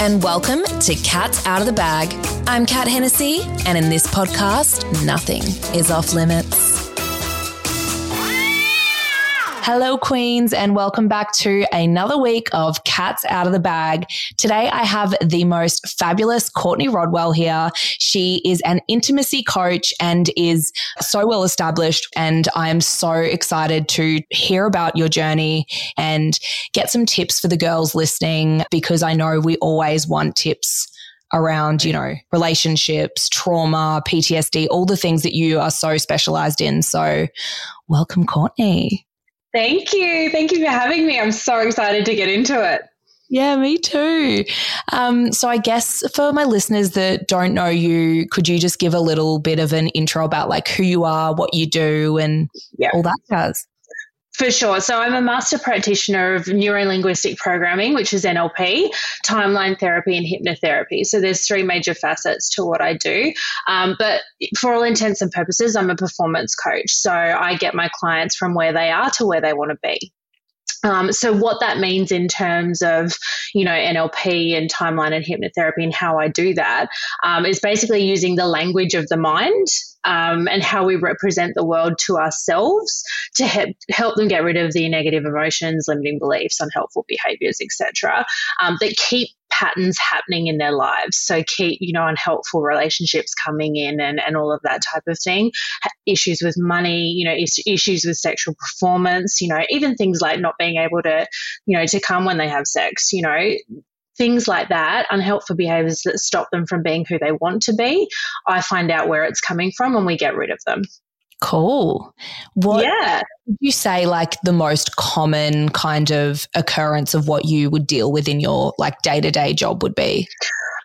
And welcome to Cats Out of the Bag. I'm Kat Hennessy, and in this podcast, nothing is off limits. Hello, Queens, and welcome back to another week of Cats Out of the Bag. Today, I have the most fabulous Courtney Rodwell here. She is an intimacy coach and is so well established. And I am so excited to hear about your journey and get some tips for the girls listening because I know we always want tips around, you know, relationships, trauma, PTSD, all the things that you are so specialized in. So, welcome, Courtney. Thank you. Thank you for having me. I'm so excited to get into it. Yeah, me too. Um, so, I guess for my listeners that don't know you, could you just give a little bit of an intro about like who you are, what you do, and yeah. all that jazz? For sure. So I'm a master practitioner of neurolinguistic programming, which is NLP, timeline therapy, and hypnotherapy. So there's three major facets to what I do. Um, but for all intents and purposes, I'm a performance coach. So I get my clients from where they are to where they want to be. Um, so what that means in terms of, you know, NLP and timeline and hypnotherapy and how I do that um, is basically using the language of the mind um, and how we represent the world to ourselves to help, help them get rid of the negative emotions, limiting beliefs, unhelpful behaviors, etc. Um, that keep patterns happening in their lives. So keep, you know, unhelpful relationships coming in and, and all of that type of thing. Issues with money, you know, is, issues with sexual performance, you know, even things like not being able to, you know, to come when they have sex, you know, things like that, unhelpful behaviors that stop them from being who they want to be. I find out where it's coming from and we get rid of them. Cool. What yeah. would you say like the most common kind of occurrence of what you would deal with in your like day to day job would be?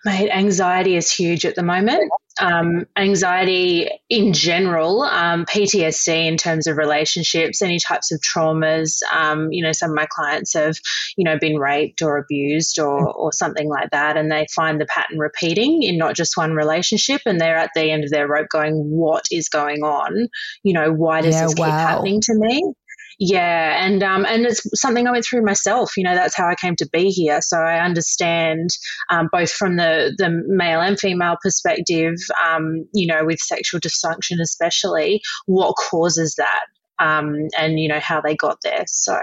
Mate, anxiety is huge at the moment um, anxiety in general, um, PTSD in terms of relationships, any types of traumas. Um, you know, some of my clients have, you know, been raped or abused or, or something like that, and they find the pattern repeating in not just one relationship, and they're at the end of their rope going, "What is going on? You know, why does yeah, this wow. keep happening to me?" Yeah, and um, and it's something I went through myself. You know, that's how I came to be here. So I understand um, both from the the male and female perspective. Um, you know, with sexual dysfunction, especially, what causes that, um, and you know how they got there. So,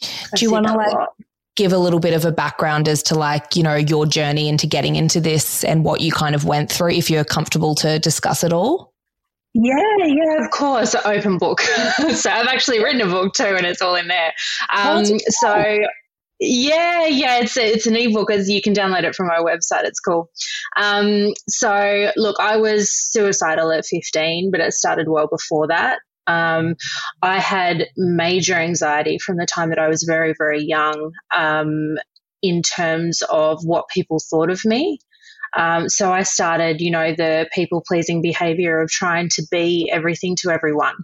do you want to like? give a little bit of a background as to like you know your journey into getting into this and what you kind of went through if you're comfortable to discuss it all yeah, yeah, of course. Open book. so I've actually written a book too, and it's all in there. Um, so yeah, yeah, it's a, it's an ebook as you can download it from our website. It's cool. Um, so look, I was suicidal at 15, but it started well before that. Um, I had major anxiety from the time that I was very, very young um, in terms of what people thought of me. Um, so I started, you know, the people pleasing behavior of trying to be everything to everyone.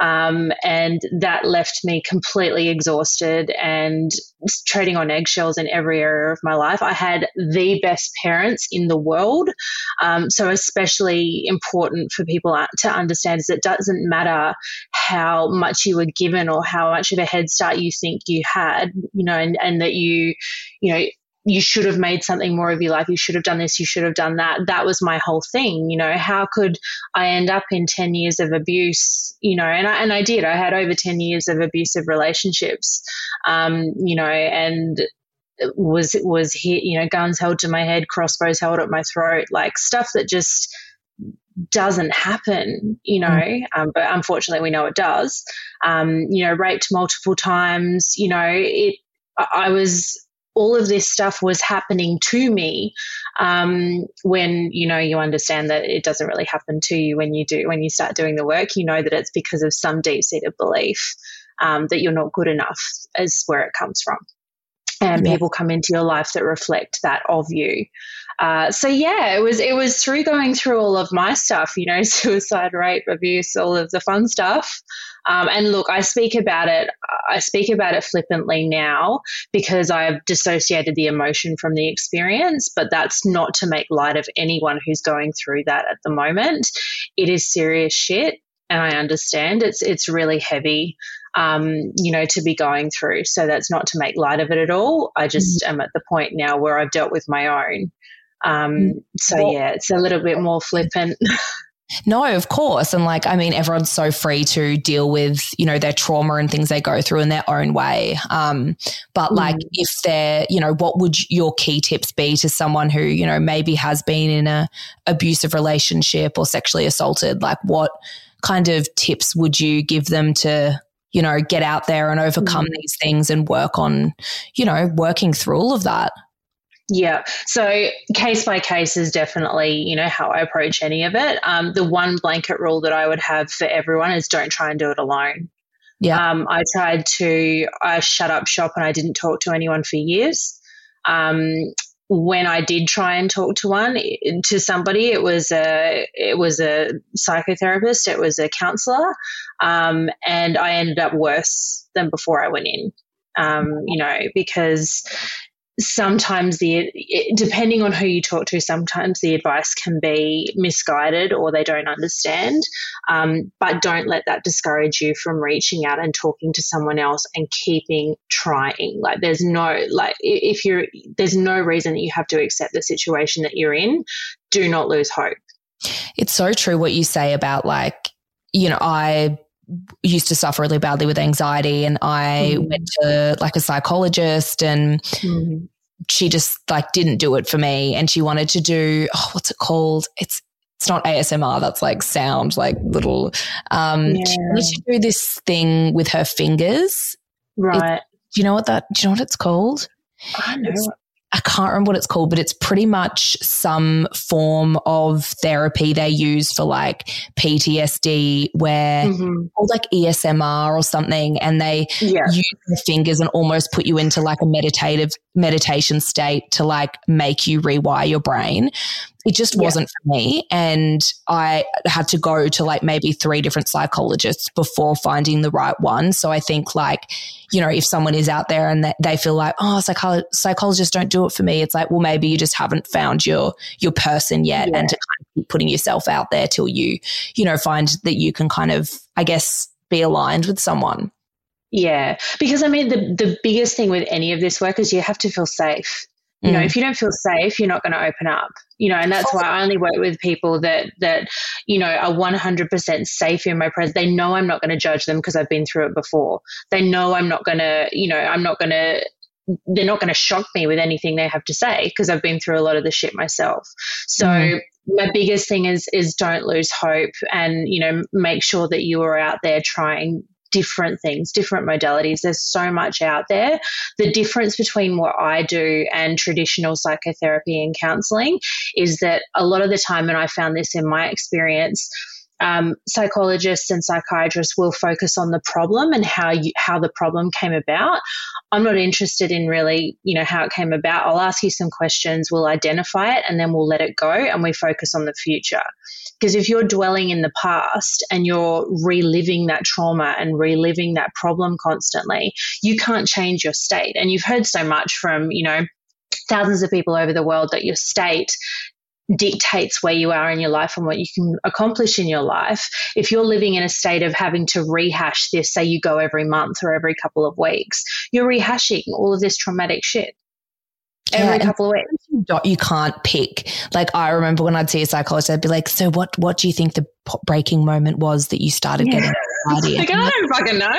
Um, and that left me completely exhausted and treading on eggshells in every area of my life. I had the best parents in the world. Um, so, especially important for people to understand is it doesn't matter how much you were given or how much of a head start you think you had, you know, and, and that you, you know, you should have made something more of your life. You should have done this. You should have done that. That was my whole thing. You know, how could I end up in 10 years of abuse? You know, and I, and I did. I had over 10 years of abusive relationships, um, you know, and was, was hit, you know, guns held to my head, crossbows held at my throat, like stuff that just doesn't happen, you know, mm. um, but unfortunately we know it does. Um, you know, raped multiple times, you know, it, I was all of this stuff was happening to me um, when you know you understand that it doesn't really happen to you when you do when you start doing the work you know that it's because of some deep-seated belief um, that you're not good enough is where it comes from and yeah. people come into your life that reflect that of you uh, so yeah, it was it was through going through all of my stuff, you know, suicide, rape, abuse, all of the fun stuff. Um, and look, I speak about it. I speak about it flippantly now because I've dissociated the emotion from the experience. But that's not to make light of anyone who's going through that at the moment. It is serious shit, and I understand it's it's really heavy. um, you know, to be going through. So that's not to make light of it at all. I just mm-hmm. am at the point now where I've dealt with my own. Um, mm. so yeah, it's a little bit more flippant. No, of course. And like, I mean, everyone's so free to deal with, you know, their trauma and things they go through in their own way. Um, but mm. like, if they're, you know, what would your key tips be to someone who, you know, maybe has been in a abusive relationship or sexually assaulted? Like, what kind of tips would you give them to, you know, get out there and overcome mm. these things and work on, you know, working through all of that? Yeah. So case by case is definitely, you know, how I approach any of it. Um, the one blanket rule that I would have for everyone is don't try and do it alone. Yeah. Um, I tried to I shut up shop and I didn't talk to anyone for years. Um, when I did try and talk to one to somebody, it was a it was a psychotherapist, it was a counselor, um, and I ended up worse than before I went in. Um, you know, because sometimes the depending on who you talk to sometimes the advice can be misguided or they don't understand. Um, but don't let that discourage you from reaching out and talking to someone else and keeping trying. Like there's no like if you're there's no reason that you have to accept the situation that you're in. Do not lose hope. It's so true what you say about like you know i used to suffer really badly with anxiety and I mm. went to like a psychologist and mm. she just like didn't do it for me and she wanted to do oh, what's it called it's it's not ASMR that's like sound like little um yeah. she wanted to do this thing with her fingers right it, do you know what that do you know what it's called I know I can't remember what it's called, but it's pretty much some form of therapy they use for like PTSD, where mm-hmm. or like ESMR or something, and they yeah. use their fingers and almost put you into like a meditative meditation state to like make you rewire your brain it just wasn't yeah. for me. And I had to go to like maybe three different psychologists before finding the right one. So I think like, you know, if someone is out there and they feel like, oh, psycholo- psychologists don't do it for me, it's like, well, maybe you just haven't found your your person yet, yeah. and to kind of keep putting yourself out there till you, you know, find that you can kind of, I guess, be aligned with someone. Yeah, because I mean, the the biggest thing with any of this work is you have to feel safe. You know, mm. if you don't feel safe, you're not going to open up. You know, and that's why I only work with people that that you know are 100% safe in my presence. They know I'm not going to judge them because I've been through it before. They know I'm not going to, you know, I'm not going to they're not going to shock me with anything they have to say because I've been through a lot of the shit myself. So mm. my biggest thing is is don't lose hope and you know make sure that you are out there trying different things, different modalities. There's so much out there. The difference between what I do and traditional psychotherapy and counseling is that a lot of the time, and I found this in my experience, um, psychologists and psychiatrists will focus on the problem and how you, how the problem came about. I'm not interested in really, you know, how it came about. I'll ask you some questions, we'll identify it, and then we'll let it go, and we focus on the future. Because if you're dwelling in the past and you're reliving that trauma and reliving that problem constantly, you can't change your state. And you've heard so much from, you know, thousands of people over the world that your state dictates where you are in your life and what you can accomplish in your life. If you're living in a state of having to rehash this, say you go every month or every couple of weeks, you're rehashing all of this traumatic shit every yeah, couple of weeks. You can't pick. Like I remember when I'd see a psychologist, I'd be like, "So what? What do you think the breaking moment was that you started yeah. getting anxiety?" like I don't fucking know.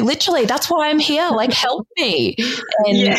Literally, that's why I'm here. Like, help me. And yeah.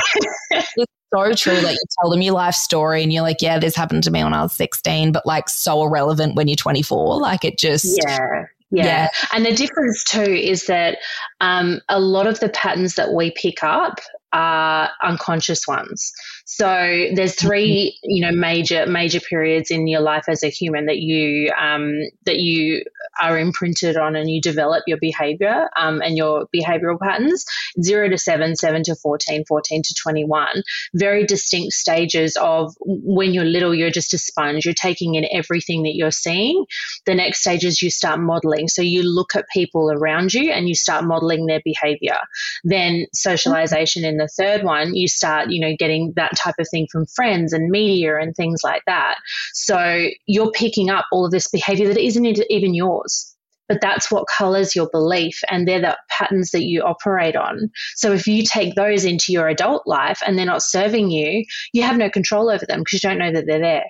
it's so true. Like you tell them your life story, and you're like, "Yeah, this happened to me when I was 16," but like so irrelevant when you're 24. Like it just yeah. Yeah. yeah. And the difference too is that um, a lot of the patterns that we pick up are unconscious ones. So there's three, you know, major major periods in your life as a human that you um, that you are imprinted on and you develop your behavior um, and your behavioral patterns. Zero to seven, seven to 14, 14 to 21. Very distinct stages of when you're little, you're just a sponge. You're taking in everything that you're seeing. The next stage is you start modeling. So you look at people around you and you start modeling their behavior. Then socialization in the third one, you start, you know, getting that type of thing from friends and media and things like that. So you're picking up all of this behavior that isn't even yours. but that's what colors your belief and they're the patterns that you operate on. So if you take those into your adult life and they're not serving you, you have no control over them because you don't know that they're there.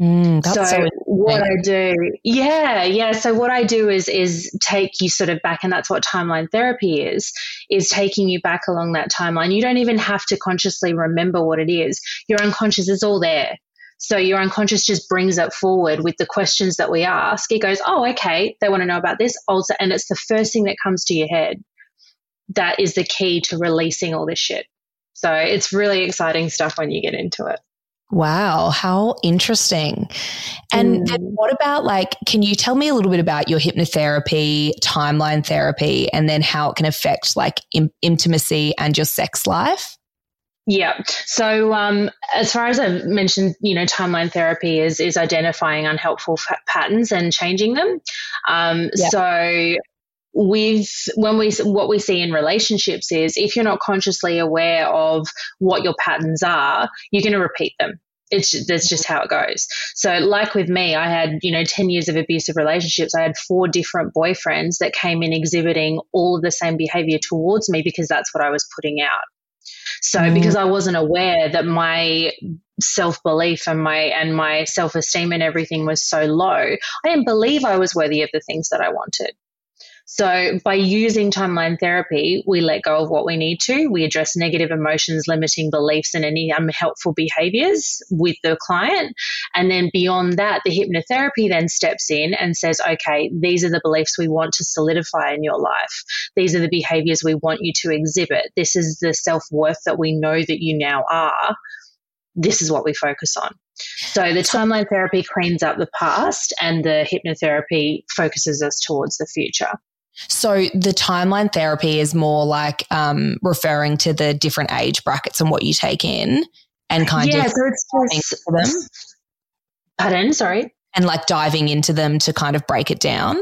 Mm, so, so what I do, yeah, yeah. So what I do is is take you sort of back, and that's what timeline therapy is, is taking you back along that timeline. You don't even have to consciously remember what it is. Your unconscious is all there. So your unconscious just brings it forward with the questions that we ask. It goes, oh, okay, they want to know about this. Also, and it's the first thing that comes to your head. That is the key to releasing all this shit. So it's really exciting stuff when you get into it. Wow, how interesting. And mm. what about like, can you tell me a little bit about your hypnotherapy, timeline therapy, and then how it can affect like in- intimacy and your sex life? Yeah. So, um, as far as I've mentioned, you know, timeline therapy is is identifying unhelpful f- patterns and changing them. Um, yeah. So, with when we what we see in relationships is if you're not consciously aware of what your patterns are, you're going to repeat them. It's that's just how it goes. So, like with me, I had you know ten years of abusive relationships. I had four different boyfriends that came in exhibiting all of the same behavior towards me because that's what I was putting out. So mm. because I wasn't aware that my self belief and my and my self esteem and everything was so low, I didn't believe I was worthy of the things that I wanted. So, by using timeline therapy, we let go of what we need to. We address negative emotions, limiting beliefs, and any unhelpful behaviors with the client. And then beyond that, the hypnotherapy then steps in and says, okay, these are the beliefs we want to solidify in your life. These are the behaviors we want you to exhibit. This is the self worth that we know that you now are. This is what we focus on. So the timeline therapy cleans up the past and the hypnotherapy focuses us towards the future. So the timeline therapy is more like um, referring to the different age brackets and what you take in and kind yeah, of so it's just, them. Pardon, sorry. And like diving into them to kind of break it down.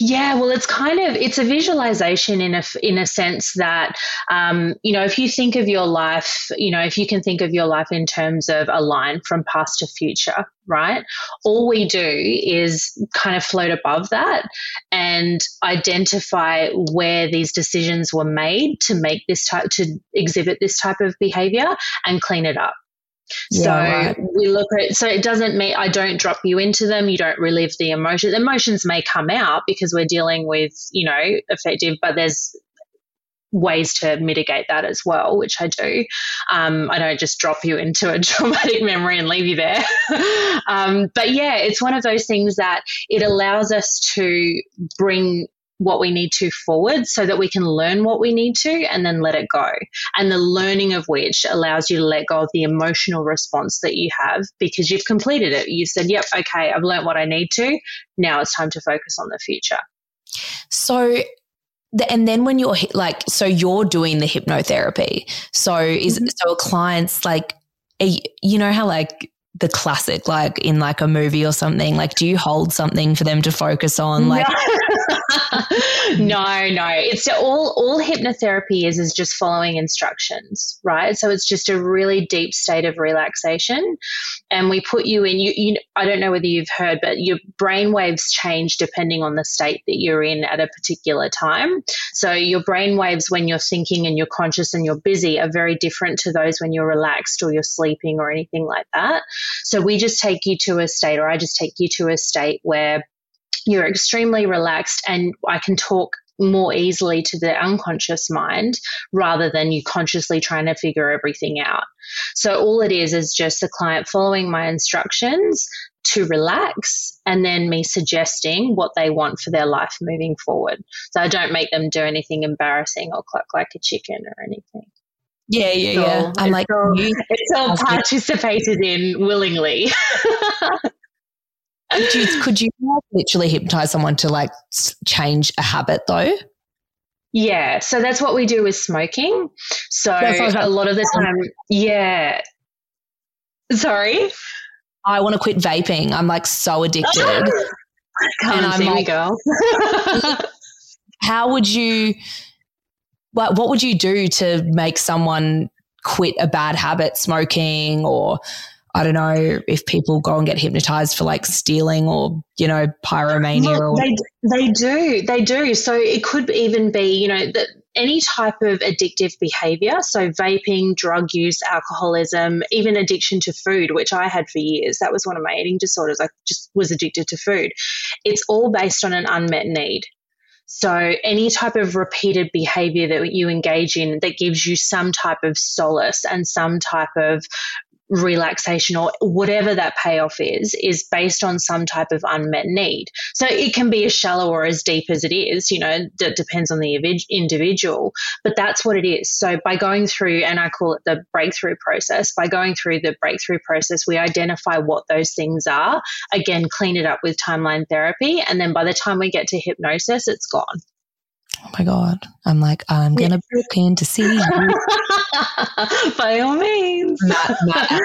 Yeah, well, it's kind of it's a visualization in a in a sense that um, you know if you think of your life, you know if you can think of your life in terms of a line from past to future, right? All we do is kind of float above that and identify where these decisions were made to make this type to exhibit this type of behavior and clean it up. Yeah, so right. we look at so it doesn't mean I don't drop you into them. You don't relive the emotions. Emotions may come out because we're dealing with you know effective, but there's ways to mitigate that as well, which I do. Um, I don't just drop you into a traumatic memory and leave you there. um, but yeah, it's one of those things that it allows us to bring what we need to forward so that we can learn what we need to and then let it go. And the learning of which allows you to let go of the emotional response that you have because you've completed it. You said, yep, okay, I've learned what I need to. Now it's time to focus on the future. So, and then when you're like, so you're doing the hypnotherapy. So is mm-hmm. so a client's like, you know how like the classic, like in like a movie or something? Like, do you hold something for them to focus on? Like, no. No. It's all all hypnotherapy is is just following instructions, right? So it's just a really deep state of relaxation, and we put you in. You, you I don't know whether you've heard, but your brain waves change depending on the state that you're in at a particular time. So your brain waves when you're thinking and you're conscious and you're busy are very different to those when you're relaxed or you're sleeping or anything like that. So we just take you to a state, or I just take you to a state where you're extremely relaxed and I can talk more easily to the unconscious mind rather than you consciously trying to figure everything out. So all it is is just the client following my instructions to relax and then me suggesting what they want for their life moving forward. So I don't make them do anything embarrassing or cluck like a chicken or anything. Yeah, yeah, so yeah. I'm like, all, it's all participated in willingly. could you, could you literally hypnotize someone to like change a habit though? Yeah, so that's what we do with smoking. So a lot of the time, yeah. Sorry, I want to quit vaping. I'm like so addicted. Come and I'm see like, me go. how would you? What What would you do to make someone quit a bad habit, smoking, or I don't know if people go and get hypnotized for like stealing or, you know, pyromania or they, they do. They do. So it could even be, you know, that any type of addictive behavior, so vaping, drug use, alcoholism, even addiction to food, which I had for years. That was one of my eating disorders. I just was addicted to food. It's all based on an unmet need. So, any type of repeated behavior that you engage in that gives you some type of solace and some type of relaxation or whatever that payoff is, is based on some type of unmet need. So it can be as shallow or as deep as it is, you know, that depends on the individual, but that's what it is. So by going through, and I call it the breakthrough process, by going through the breakthrough process, we identify what those things are, again, clean it up with timeline therapy. And then by the time we get to hypnosis, it's gone. Oh my God. I'm like, I'm going to book in to see you. By all means. Matt, Matt,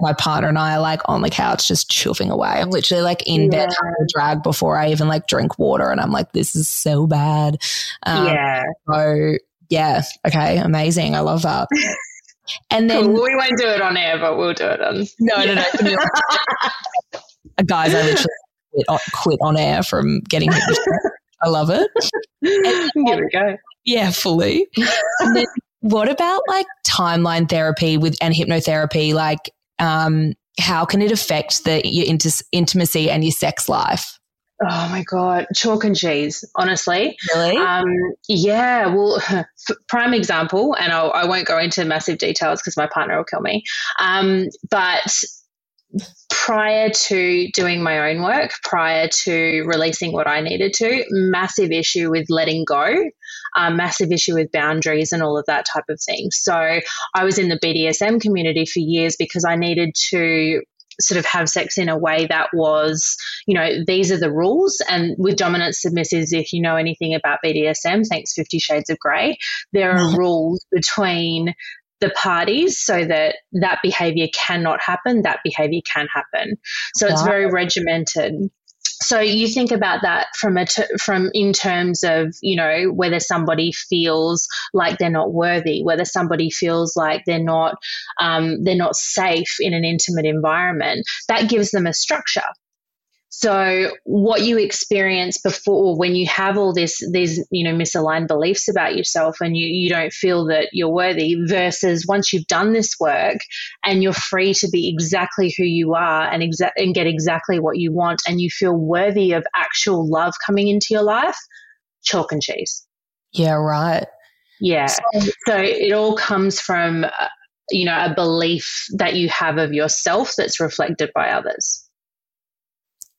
my partner and I are like on the couch just chuffing away. I'm literally like in yeah. bed trying to drag before I even like drink water. And I'm like, this is so bad. Um, yeah. So, yeah. Okay. Amazing. I love that. And then cool. we won't do it on air, but we'll do it on. No, no, no. Guys, I literally quit on, quit on air from getting I love it. And, Here we go. Yeah, fully. then, what about like timeline therapy with and hypnotherapy? Like, um, how can it affect the your int- intimacy and your sex life? Oh my god, chalk and cheese. Honestly, really? Um, yeah. Well, prime example, and I'll, I will not go into massive details because my partner will kill me. Um, but prior to doing my own work, prior to releasing what I needed to, massive issue with letting go, um, massive issue with boundaries and all of that type of thing. So I was in the BDSM community for years because I needed to sort of have sex in a way that was, you know, these are the rules. And with dominant submissives, if you know anything about BDSM, thanks Fifty Shades of Grey, there are mm-hmm. rules between the parties so that that behavior cannot happen, that behavior can happen. So wow. it's very regimented. So you think about that from a t- from in terms of you know whether somebody feels like they're not worthy, whether somebody feels like they're not um, they're not safe in an intimate environment. That gives them a structure. So what you experience before when you have all this these you know misaligned beliefs about yourself and you you don't feel that you're worthy versus once you've done this work and you're free to be exactly who you are and exa- and get exactly what you want and you feel worthy of actual love coming into your life, chalk and cheese. Yeah, right. Yeah. So, so it all comes from uh, you know a belief that you have of yourself that's reflected by others.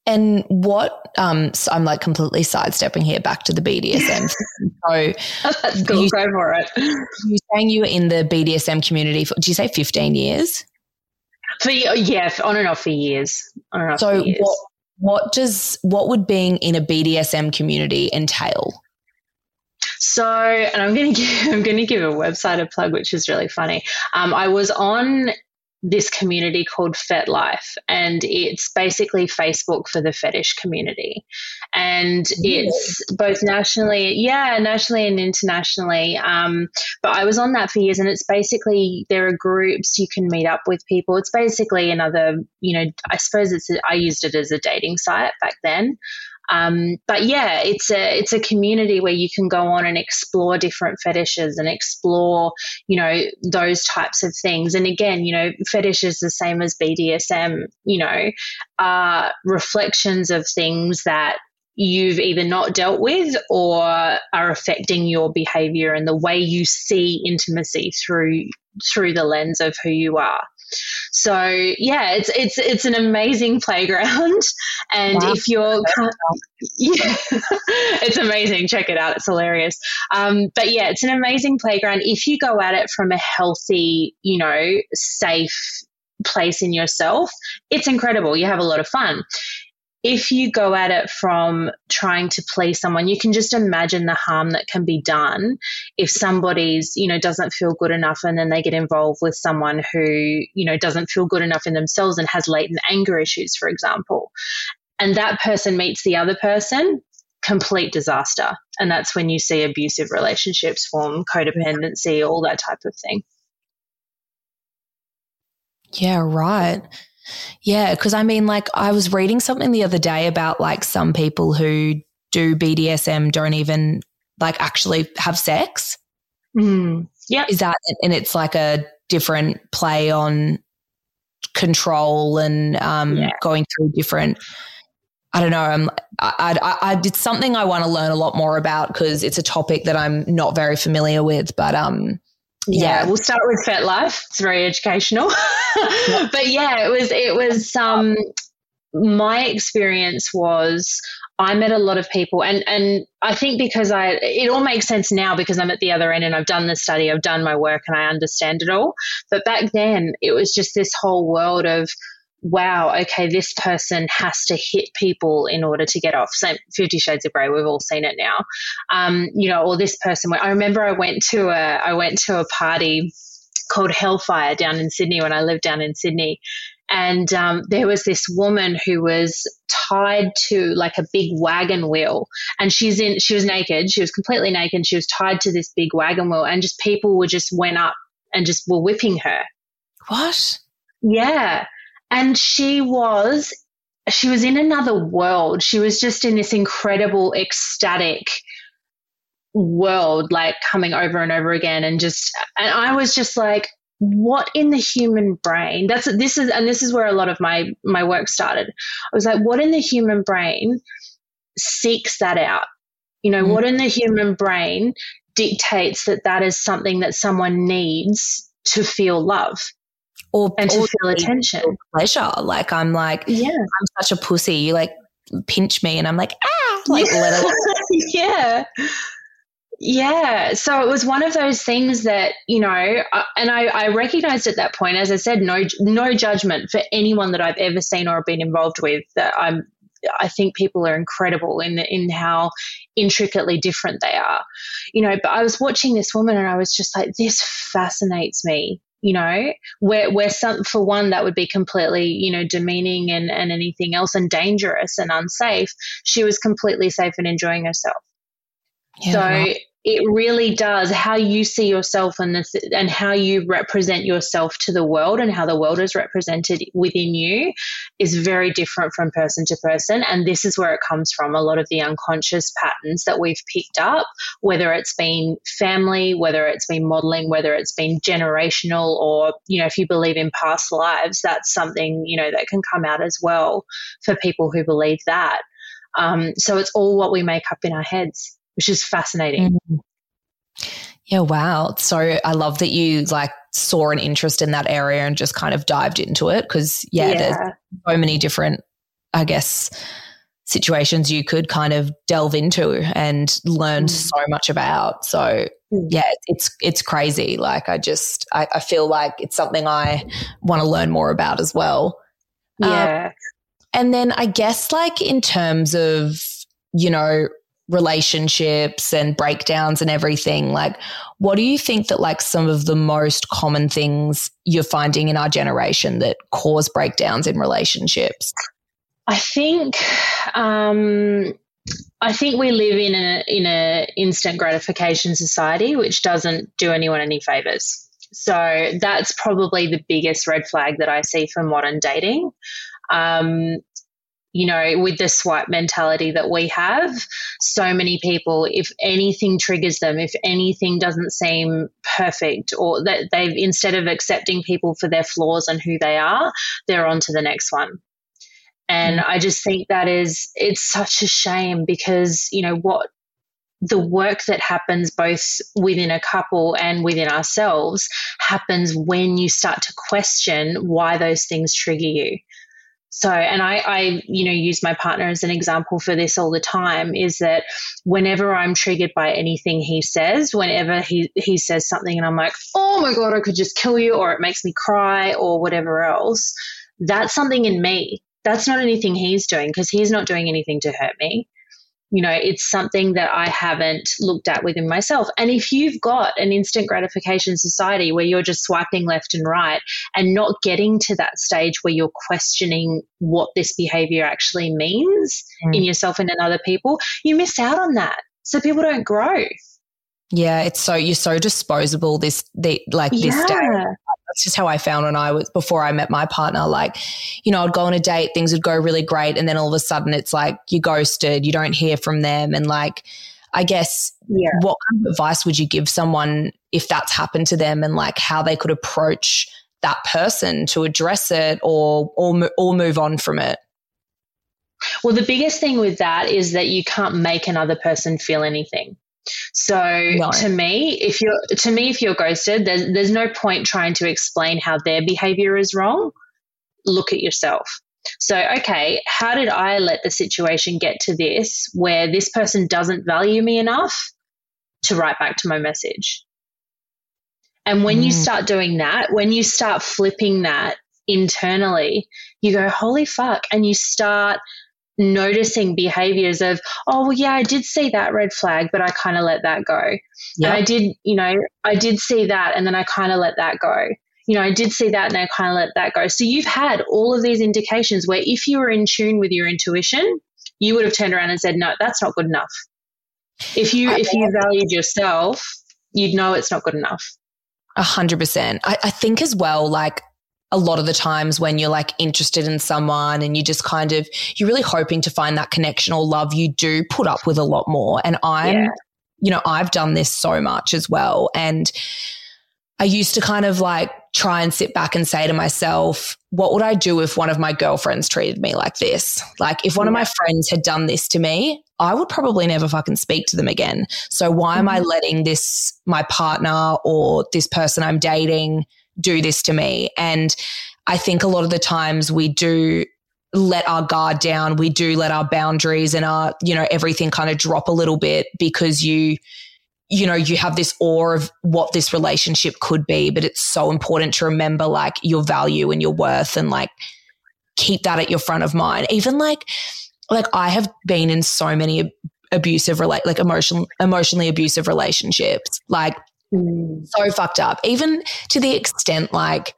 And what um, so I'm like completely sidestepping here back to the BDSM. so that's cool. You, Go for it. You saying you were in the BDSM community for? Do you say 15 years? For yeah, on and off for years. On and off so years. what what does what would being in a BDSM community entail? So, and I'm going to give I'm going to give a website a plug, which is really funny. Um, I was on this community called FetLife, and it's basically Facebook for the fetish community. And it's both nationally, yeah, nationally and internationally. Um, but I was on that for years, and it's basically there are groups you can meet up with people. It's basically another, you know, I suppose it's I used it as a dating site back then. Um, but yeah, it's a it's a community where you can go on and explore different fetishes and explore, you know, those types of things. And again, you know, fetish is the same as BDSM. You know, are reflections of things that you've either not dealt with or are affecting your behavior and the way you see intimacy through through the lens of who you are. So yeah, it's it's it's an amazing playground, and wow. if you're yeah, it's amazing. Check it out; it's hilarious. Um, but yeah, it's an amazing playground if you go at it from a healthy, you know, safe place in yourself. It's incredible. You have a lot of fun if you go at it from trying to please someone, you can just imagine the harm that can be done if somebody's, you know, doesn't feel good enough and then they get involved with someone who, you know, doesn't feel good enough in themselves and has latent anger issues, for example. And that person meets the other person, complete disaster. And that's when you see abusive relationships form, codependency, all that type of thing. Yeah, right. Yeah, because I mean, like, I was reading something the other day about like some people who do BDSM don't even like actually have sex. Mm. Yeah. Is that, and it's like a different play on control and um, yeah. going through different. I don't know. I'm, I, I, I did something I want to learn a lot more about because it's a topic that I'm not very familiar with. But um, yeah. we'll start with Fat Life. It's very educational. but yeah, it was it was um my experience was I met a lot of people and and I think because I it all makes sense now because I'm at the other end and I've done the study, I've done my work and I understand it all. But back then it was just this whole world of wow, okay, this person has to hit people in order to get off. Same Fifty Shades of Grey, we've all seen it now. Um, you know, or this person. I remember I went to a I went to a party called Hellfire down in Sydney when I lived down in Sydney. And um, there was this woman who was tied to like a big wagon wheel, and she's in. She was naked. She was completely naked. She was tied to this big wagon wheel, and just people were just went up and just were whipping her. What? Yeah, and she was she was in another world. She was just in this incredible ecstatic world like coming over and over again and just and I was just like what in the human brain that's this is and this is where a lot of my my work started i was like what in the human brain seeks that out you know mm. what in the human brain dictates that that is something that someone needs to feel love or and to or feel attention. pleasure. Like i'm like yeah. I'm such a pussy. You like pinch me and i'm like ah like yeah. Yeah. So it was one of those things that, you know, and I, I recognized at that point, as I said, no, no judgment for anyone that I've ever seen or been involved with that I'm, I think people are incredible in in how intricately different they are, you know. But I was watching this woman and I was just like, this fascinates me, you know. Where where some for one that would be completely you know demeaning and and anything else and dangerous and unsafe. She was completely safe and enjoying herself. Yeah, so it really does how you see yourself and and how you represent yourself to the world and how the world is represented within you is very different from person to person. And this is where it comes from a lot of the unconscious patterns that we've picked up whether it's been family whether it's been modeling whether it's been generational or you know if you believe in past lives that's something you know that can come out as well for people who believe that. Um, so it's all what we make up in our heads which is fascinating. Mm. Yeah, wow. So I love that you like saw an interest in that area and just kind of dived into it because yeah, yeah, there's so many different, I guess, situations you could kind of delve into and learn mm. so much about. So mm. yeah, it's it's crazy. Like I just I, I feel like it's something I want to learn more about as well. Yeah. Um, and then I guess like in terms of, you know, relationships and breakdowns and everything like what do you think that like some of the most common things you're finding in our generation that cause breakdowns in relationships i think um I think we live in a in a instant gratification society, which doesn't do anyone any favors. So that's probably the biggest red flag that I see for modern dating. Um, you know, with the swipe mentality that we have, so many people, if anything triggers them, if anything doesn't seem perfect, or that they've instead of accepting people for their flaws and who they are, they're on to the next one. And. I just think that is, it's such a shame because, you know, what the work that happens both within a couple and within ourselves happens when you start to question why those things trigger you. So, and I, I, you know, use my partner as an example for this all the time is that whenever I'm triggered by anything he says, whenever he, he says something and I'm like, oh my God, I could just kill you, or it makes me cry, or whatever else, that's something in me. That's not anything he's doing because he's not doing anything to hurt me you know, it's something that I haven't looked at within myself. And if you've got an instant gratification society where you're just swiping left and right and not getting to that stage where you're questioning what this behavior actually means mm. in yourself and in other people, you miss out on that. So people don't grow. Yeah, it's so you're so disposable this the like this yeah. day. That's just how I found when I was before I met my partner. Like, you know, I'd go on a date, things would go really great, and then all of a sudden it's like you're ghosted, you don't hear from them, and like, I guess, yeah. what kind of advice would you give someone if that's happened to them, and like how they could approach that person to address it or or or move on from it? Well, the biggest thing with that is that you can't make another person feel anything. So no. to me, if you're to me, if you're ghosted, there's there's no point trying to explain how their behavior is wrong. Look at yourself. So, okay, how did I let the situation get to this where this person doesn't value me enough to write back to my message? And when mm. you start doing that, when you start flipping that internally, you go, holy fuck. And you start noticing behaviors of, oh, well, yeah, I did see that red flag, but I kind of let that go. Yep. And I did, you know, I did see that and then I kind of let that go. You know, I did see that and I kind of let that go. So you've had all of these indications where if you were in tune with your intuition, you would have turned around and said, no, that's not good enough. If you, if you valued yourself, you'd know it's not good enough. A hundred percent. I think as well, like a lot of the times when you're like interested in someone and you just kind of you're really hoping to find that connection or love you do put up with a lot more and i'm yeah. you know i've done this so much as well and i used to kind of like try and sit back and say to myself what would i do if one of my girlfriends treated me like this like if one yeah. of my friends had done this to me i would probably never fucking speak to them again so why mm-hmm. am i mm-hmm. letting this my partner or this person i'm dating do this to me. And I think a lot of the times we do let our guard down. We do let our boundaries and our, you know, everything kind of drop a little bit because you, you know, you have this awe of what this relationship could be. But it's so important to remember like your value and your worth and like keep that at your front of mind. Even like, like I have been in so many abusive, like emotion, emotionally abusive relationships. Like Mm. So fucked up. Even to the extent like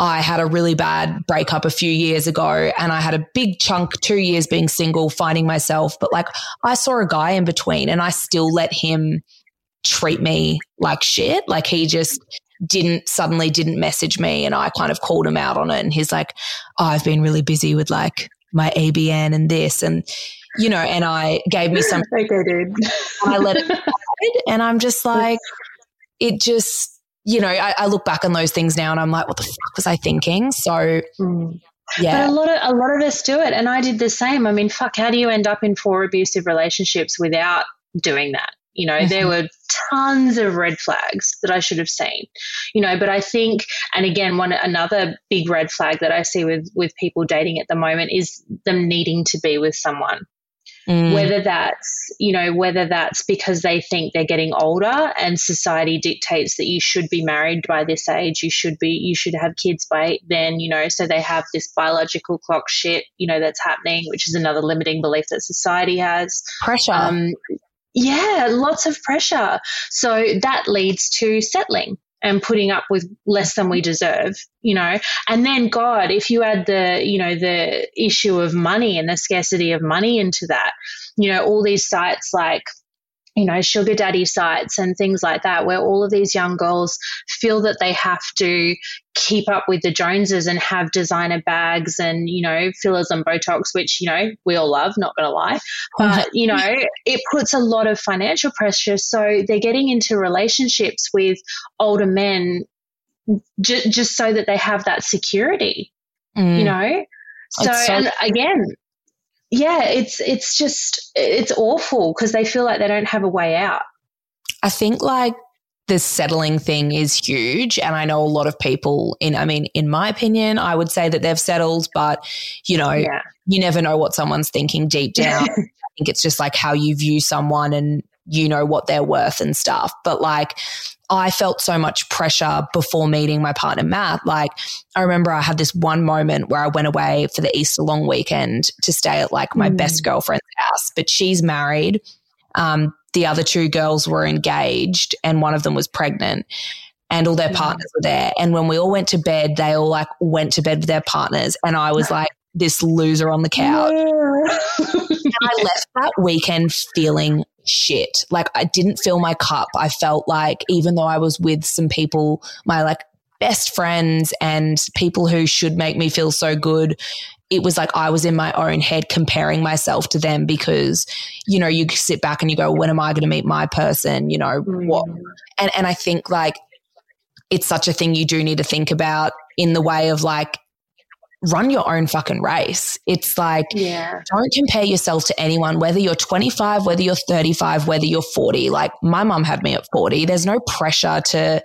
I had a really bad breakup a few years ago and I had a big chunk, two years being single, finding myself. But like I saw a guy in between and I still let him treat me like shit. Like he just didn't suddenly didn't message me and I kind of called him out on it. And he's like, oh, I've been really busy with like my ABN and this. And, you know, and I gave me some. okay, dude. I let it and I'm just like, it just, you know, I, I, look back on those things now and I'm like, what the fuck was I thinking? So, mm. yeah. But a lot of a lot of us do it, and I did the same. I mean, fuck, how do you end up in four abusive relationships without doing that? You know, mm-hmm. there were tons of red flags that I should have seen. You know, but I think, and again, one another big red flag that I see with with people dating at the moment is them needing to be with someone. Mm. Whether that's, you know, whether that's because they think they're getting older and society dictates that you should be married by this age, you should be, you should have kids by then, you know, so they have this biological clock shit, you know, that's happening, which is another limiting belief that society has. Pressure. Um, yeah, lots of pressure. So that leads to settling and putting up with less than we deserve, you know. And then God, if you add the, you know, the issue of money and the scarcity of money into that, you know, all these sites like you know, sugar daddy sites and things like that, where all of these young girls feel that they have to keep up with the Joneses and have designer bags and, you know, fillers and Botox, which, you know, we all love, not going to lie. But, you know, it puts a lot of financial pressure. So they're getting into relationships with older men j- just so that they have that security, mm. you know? So, so, and again, yeah, it's it's just it's awful because they feel like they don't have a way out. I think like the settling thing is huge and I know a lot of people in I mean in my opinion I would say that they've settled but you know yeah. you never know what someone's thinking deep down. I think it's just like how you view someone and you know what they're worth and stuff. But like I felt so much pressure before meeting my partner, Matt. Like, I remember I had this one moment where I went away for the Easter long weekend to stay at like my mm. best girlfriend's house, but she's married. Um, the other two girls were engaged and one of them was pregnant and all their partners were there. And when we all went to bed, they all like went to bed with their partners. And I was like this loser on the couch. and I left that weekend feeling shit. Like I didn't fill my cup. I felt like even though I was with some people, my like best friends and people who should make me feel so good it was like I was in my own head comparing myself to them because, you know, you sit back and you go, when am I going to meet my person? You know, mm. what? And, and I think like it's such a thing you do need to think about in the way of like, run your own fucking race. It's like, yeah. don't compare yourself to anyone, whether you're 25, whether you're 35, whether you're 40. Like my mum had me at 40. There's no pressure to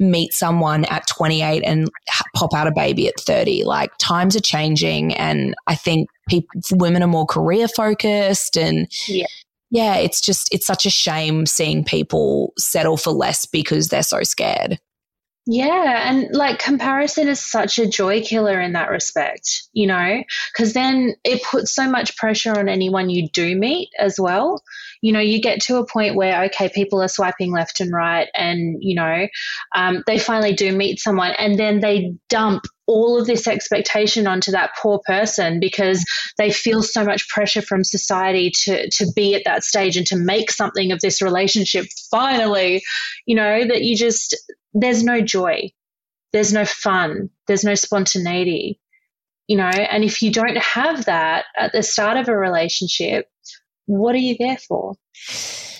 meet someone at 28 and pop out a baby at 30. Like times are changing. And I think people, women are more career focused and yeah. yeah, it's just, it's such a shame seeing people settle for less because they're so scared. Yeah, and like comparison is such a joy killer in that respect, you know, because then it puts so much pressure on anyone you do meet as well. You know, you get to a point where, okay, people are swiping left and right, and, you know, um, they finally do meet someone, and then they dump all of this expectation onto that poor person because they feel so much pressure from society to to be at that stage and to make something of this relationship finally you know that you just there's no joy, there's no fun, there's no spontaneity, you know. And if you don't have that at the start of a relationship, what are you there for?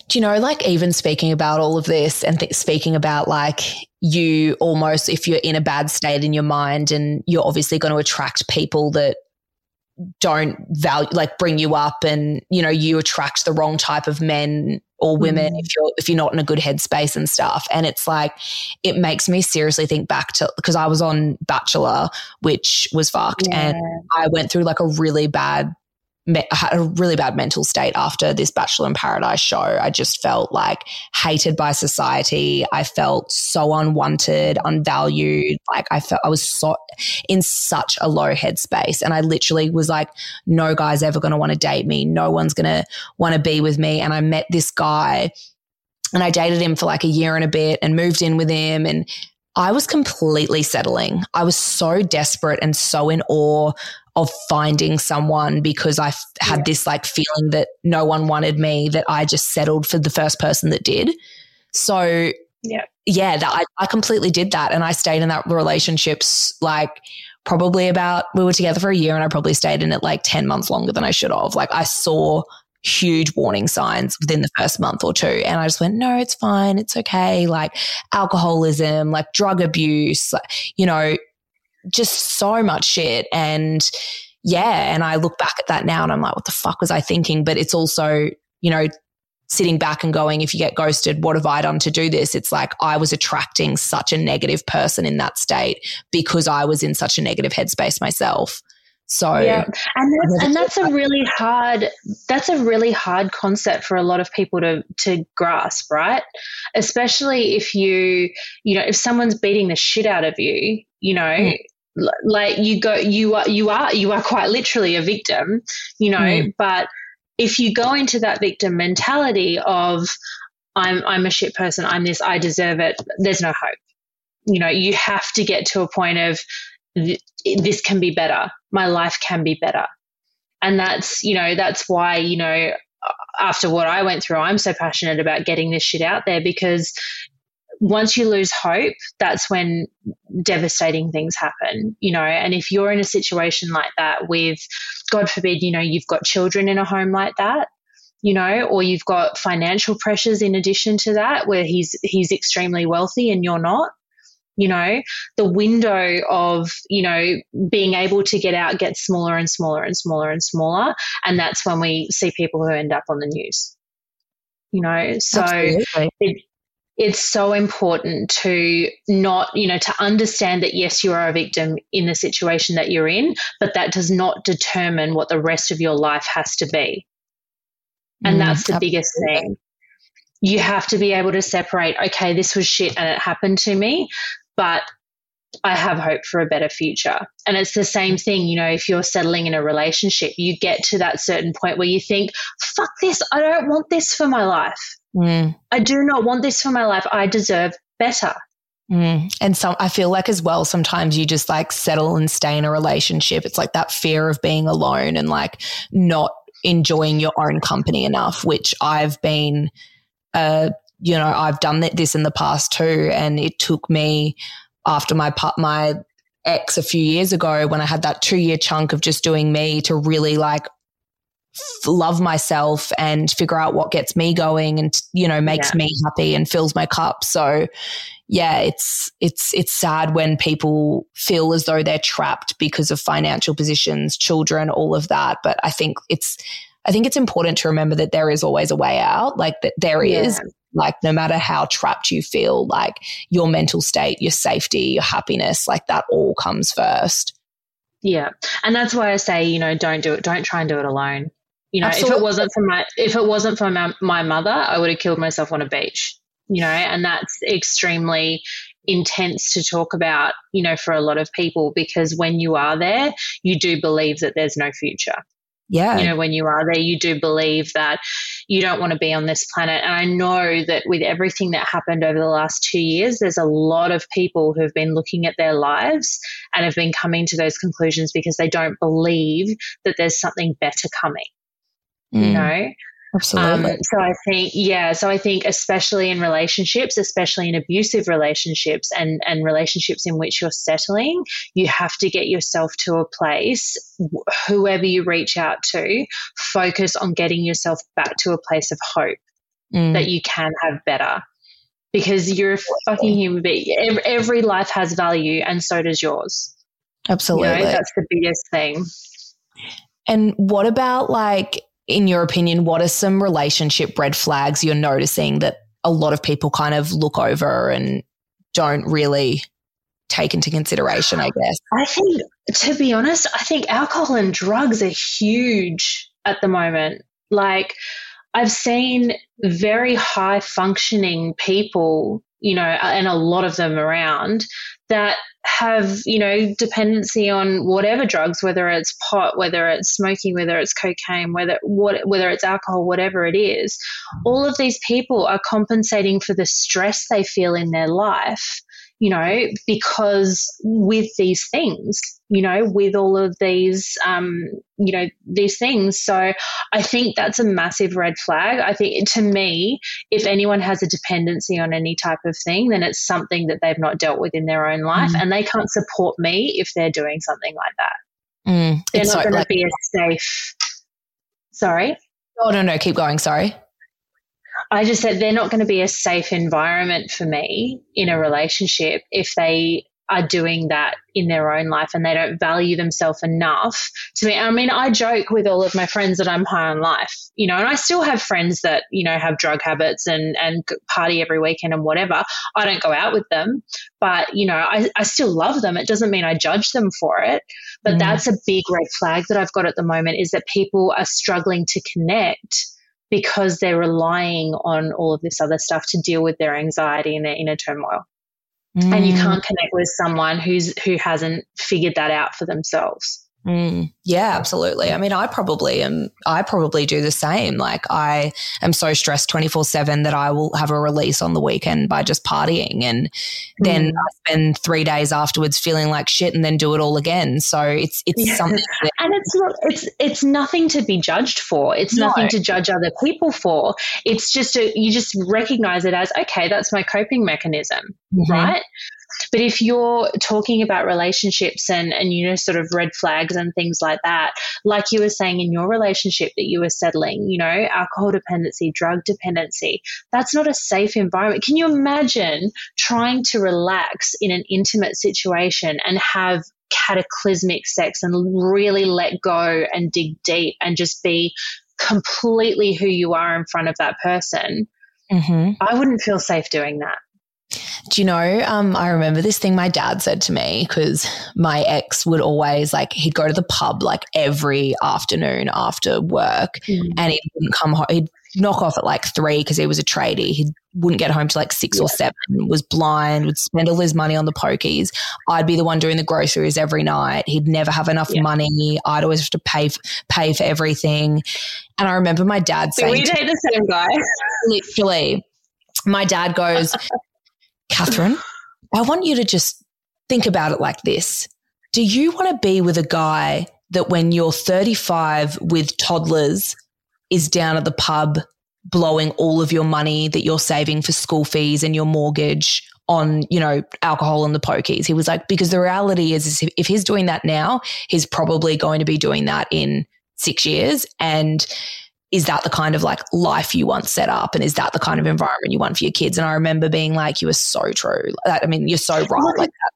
Do you know, like even speaking about all of this and th- speaking about like you almost, if you're in a bad state in your mind and you're obviously going to attract people that don't value like bring you up and you know you attract the wrong type of men or women mm. if you're if you're not in a good headspace and stuff and it's like it makes me seriously think back to because I was on Bachelor which was fucked yeah. and I went through like a really bad Had a really bad mental state after this Bachelor in Paradise show. I just felt like hated by society. I felt so unwanted, unvalued. Like I felt I was so in such a low headspace. And I literally was like, no guy's ever going to want to date me. No one's going to want to be with me. And I met this guy and I dated him for like a year and a bit and moved in with him. And I was completely settling. I was so desperate and so in awe of finding someone because I f- had yeah. this like feeling that no one wanted me, that I just settled for the first person that did. So, yeah, yeah, that I, I completely did that. And I stayed in that relationships like probably about, we were together for a year and I probably stayed in it like 10 months longer than I should have. Like I saw huge warning signs within the first month or two. And I just went, no, it's fine. It's okay. Like alcoholism, like drug abuse, like, you know, just so much shit. And yeah, and I look back at that now and I'm like, what the fuck was I thinking? But it's also, you know, sitting back and going, if you get ghosted, what have I done to do this? It's like I was attracting such a negative person in that state because I was in such a negative headspace myself. So yeah, and that's, and that's a really hard that's a really hard concept for a lot of people to to grasp, right? Especially if you you know if someone's beating the shit out of you, you know, mm like you go you are you are you are quite literally a victim you know mm. but if you go into that victim mentality of i'm i'm a shit person i'm this i deserve it there's no hope. You know you have to get to a point of this can be better. My life can be better. And that's you know that's why you know after what i went through i'm so passionate about getting this shit out there because once you lose hope, that's when devastating things happen, you know. And if you're in a situation like that with, God forbid, you know, you've got children in a home like that, you know, or you've got financial pressures in addition to that where he's he's extremely wealthy and you're not, you know, the window of, you know, being able to get out gets smaller and smaller and smaller and smaller. And that's when we see people who end up on the news. You know, so it, it's so important to not, you know, to understand that yes, you are a victim in the situation that you're in, but that does not determine what the rest of your life has to be. And mm, that's the absolutely. biggest thing. You have to be able to separate, okay, this was shit and it happened to me, but I have hope for a better future. And it's the same thing, you know, if you're settling in a relationship, you get to that certain point where you think, fuck this, I don't want this for my life. Mm. I do not want this for my life. I deserve better. Mm. And so I feel like as well, sometimes you just like settle and stay in a relationship. It's like that fear of being alone and like not enjoying your own company enough, which I've been, uh, you know, I've done this in the past too. And it took me after my my ex a few years ago when I had that two year chunk of just doing me to really like love myself and figure out what gets me going and you know makes yeah. me happy and fills my cup so yeah it's it's it's sad when people feel as though they're trapped because of financial positions children all of that but i think it's i think it's important to remember that there is always a way out like that there yeah. is like no matter how trapped you feel like your mental state your safety your happiness like that all comes first yeah and that's why i say you know don't do it don't try and do it alone you know, Absolutely. if it wasn't for my if it wasn't for my, my mother, I would have killed myself on a beach. You know, and that's extremely intense to talk about, you know, for a lot of people because when you are there, you do believe that there's no future. Yeah. You know, when you are there, you do believe that you don't want to be on this planet. And I know that with everything that happened over the last two years, there's a lot of people who've been looking at their lives and have been coming to those conclusions because they don't believe that there's something better coming mm. you know? Absolutely. Um, so I think, yeah, so I think especially in relationships, especially in abusive relationships and, and relationships in which you're settling, you have to get yourself to a place, whoever you reach out to, focus on getting yourself back to a place of hope mm. that you can have better. Because you're a fucking human being. Every, every life has value, and so does yours. Absolutely. You know, that's the biggest thing. And what about like in your opinion, what are some relationship red flags you're noticing that a lot of people kind of look over and don't really take into consideration, I guess? I think, to be honest, I think alcohol and drugs are huge at the moment. Like, I've seen very high functioning people, you know, and a lot of them around that have, you know, dependency on whatever drugs, whether it's pot, whether it's smoking, whether it's cocaine, whether what, whether it's alcohol, whatever it is, all of these people are compensating for the stress they feel in their life you know, because with these things, you know, with all of these, um, you know, these things. So I think that's a massive red flag. I think to me, if anyone has a dependency on any type of thing, then it's something that they've not dealt with in their own life mm. and they can't support me if they're doing something like that. Mm. They're it's not going like- to be as safe. Sorry. Oh, no, no, keep going. Sorry. I just said they're not going to be a safe environment for me in a relationship if they are doing that in their own life and they don't value themselves enough to me. I mean, I joke with all of my friends that I'm high on life, you know, and I still have friends that, you know, have drug habits and, and party every weekend and whatever. I don't go out with them, but, you know, I, I still love them. It doesn't mean I judge them for it. But mm. that's a big red flag that I've got at the moment is that people are struggling to connect because they're relying on all of this other stuff to deal with their anxiety and their inner turmoil. Mm. And you mm. can't connect with someone who's who hasn't figured that out for themselves. Mm, yeah, absolutely. I mean, I probably am, I probably do the same. Like, I am so stressed 24 7 that I will have a release on the weekend by just partying. And then mm. I spend three days afterwards feeling like shit and then do it all again. So it's, it's yeah. something. That- and it's not, it's, it's nothing to be judged for. It's no. nothing to judge other people for. It's just, a, you just recognize it as, okay, that's my coping mechanism, mm-hmm. right? But if you're talking about relationships and, and, you know, sort of red flags and things like that, like you were saying in your relationship that you were settling, you know, alcohol dependency, drug dependency, that's not a safe environment. Can you imagine trying to relax in an intimate situation and have cataclysmic sex and really let go and dig deep and just be completely who you are in front of that person? Mm-hmm. I wouldn't feel safe doing that. Do you know, um, I remember this thing my dad said to me because my ex would always like, he'd go to the pub like every afternoon after work mm. and he wouldn't come home. He'd knock off at like three because he was a tradie. He wouldn't get home till like six yeah. or seven, was blind, would spend all his money on the pokies. I'd be the one doing the groceries every night. He'd never have enough yeah. money. I'd always have to pay, pay for everything. And I remember my dad saying, We date the same guy. Literally. My dad goes, Catherine, I want you to just think about it like this. Do you want to be with a guy that when you're 35 with toddlers is down at the pub blowing all of your money that you're saving for school fees and your mortgage on, you know, alcohol and the pokies. He was like, because the reality is, is if he's doing that now, he's probably going to be doing that in six years. And is that the kind of like life you want set up? And is that the kind of environment you want for your kids? And I remember being like, you were so true. I mean, you're so right. Like that.